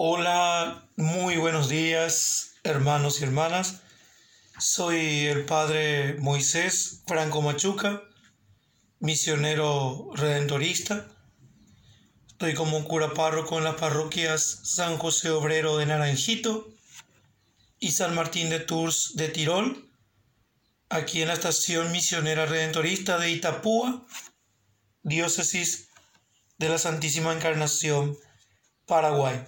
Hola, muy buenos días, hermanos y hermanas. Soy el padre Moisés Franco Machuca, misionero redentorista. Estoy como cura párroco en las parroquias San José Obrero de Naranjito y San Martín de Tours de Tirol, aquí en la estación misionera redentorista de Itapúa, diócesis de la Santísima Encarnación, Paraguay.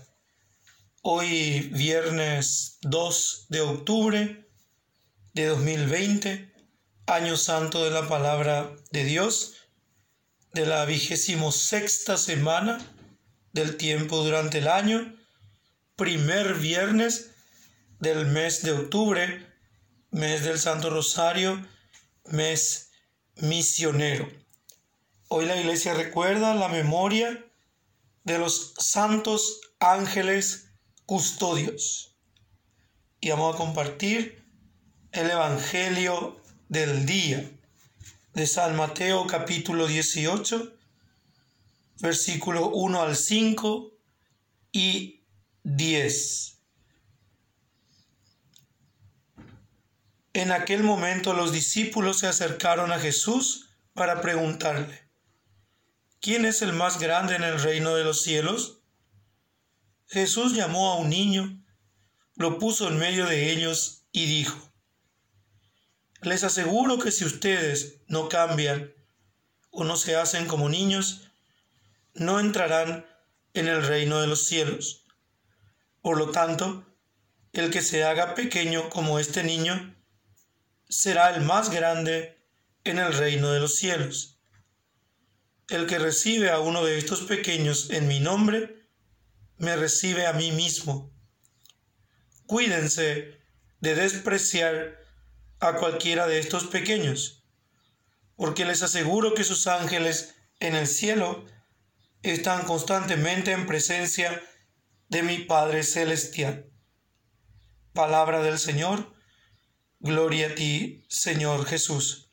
Hoy viernes 2 de octubre de 2020, año santo de la palabra de Dios, de la vigésimo sexta semana del tiempo durante el año, primer viernes del mes de octubre, mes del Santo Rosario, mes misionero. Hoy la iglesia recuerda la memoria de los santos ángeles custodios. Y vamos a compartir el Evangelio del día de San Mateo capítulo 18, versículo 1 al 5 y 10. En aquel momento los discípulos se acercaron a Jesús para preguntarle, ¿quién es el más grande en el reino de los cielos? Jesús llamó a un niño, lo puso en medio de ellos y dijo, les aseguro que si ustedes no cambian o no se hacen como niños, no entrarán en el reino de los cielos. Por lo tanto, el que se haga pequeño como este niño, será el más grande en el reino de los cielos. El que recibe a uno de estos pequeños en mi nombre, me recibe a mí mismo. Cuídense de despreciar a cualquiera de estos pequeños, porque les aseguro que sus ángeles en el cielo están constantemente en presencia de mi Padre Celestial. Palabra del Señor, gloria a ti, Señor Jesús.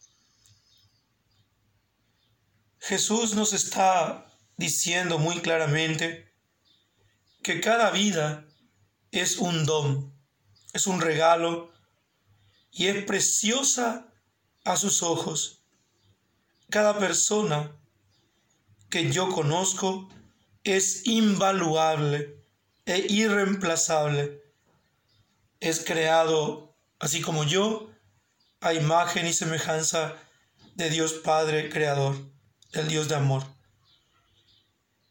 Jesús nos está diciendo muy claramente que cada vida es un don, es un regalo y es preciosa a sus ojos. Cada persona que yo conozco es invaluable e irreemplazable. Es creado, así como yo, a imagen y semejanza de Dios Padre Creador, del Dios de amor.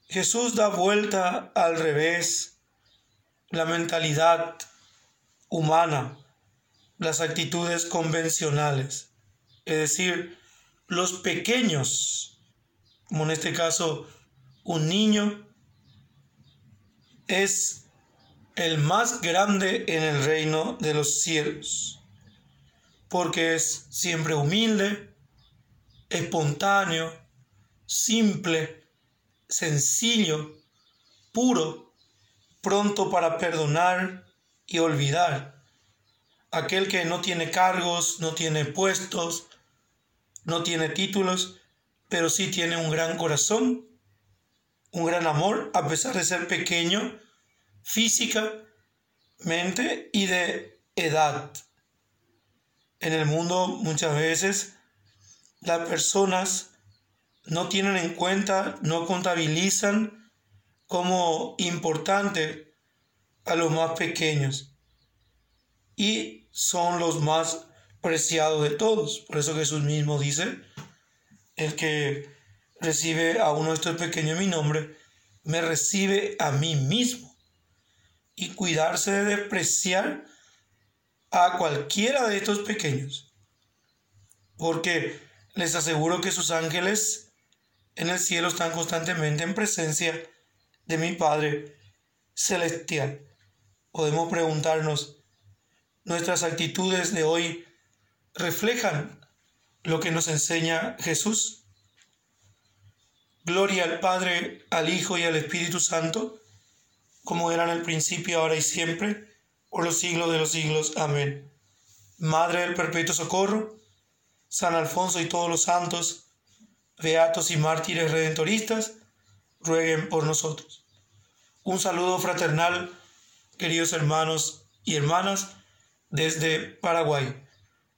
Jesús da vuelta al revés la mentalidad humana, las actitudes convencionales, es decir, los pequeños, como en este caso un niño, es el más grande en el reino de los cielos, porque es siempre humilde, espontáneo, simple, sencillo, puro, pronto para perdonar y olvidar. Aquel que no tiene cargos, no tiene puestos, no tiene títulos, pero sí tiene un gran corazón, un gran amor, a pesar de ser pequeño, físicamente y de edad. En el mundo muchas veces las personas no tienen en cuenta, no contabilizan como importante a los más pequeños y son los más preciados de todos. Por eso Jesús mismo dice, el que recibe a uno de estos pequeños en mi nombre, me recibe a mí mismo. Y cuidarse de despreciar a cualquiera de estos pequeños. Porque les aseguro que sus ángeles en el cielo están constantemente en presencia de mi Padre celestial. Podemos preguntarnos, ¿nuestras actitudes de hoy reflejan lo que nos enseña Jesús? Gloria al Padre, al Hijo y al Espíritu Santo, como era en el principio, ahora y siempre, por los siglos de los siglos. Amén. Madre del Perpetuo Socorro, San Alfonso y todos los santos, beatos y mártires redentoristas, rueguen por nosotros. Un saludo fraternal, queridos hermanos y hermanas, desde Paraguay.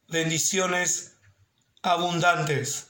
Bendiciones abundantes.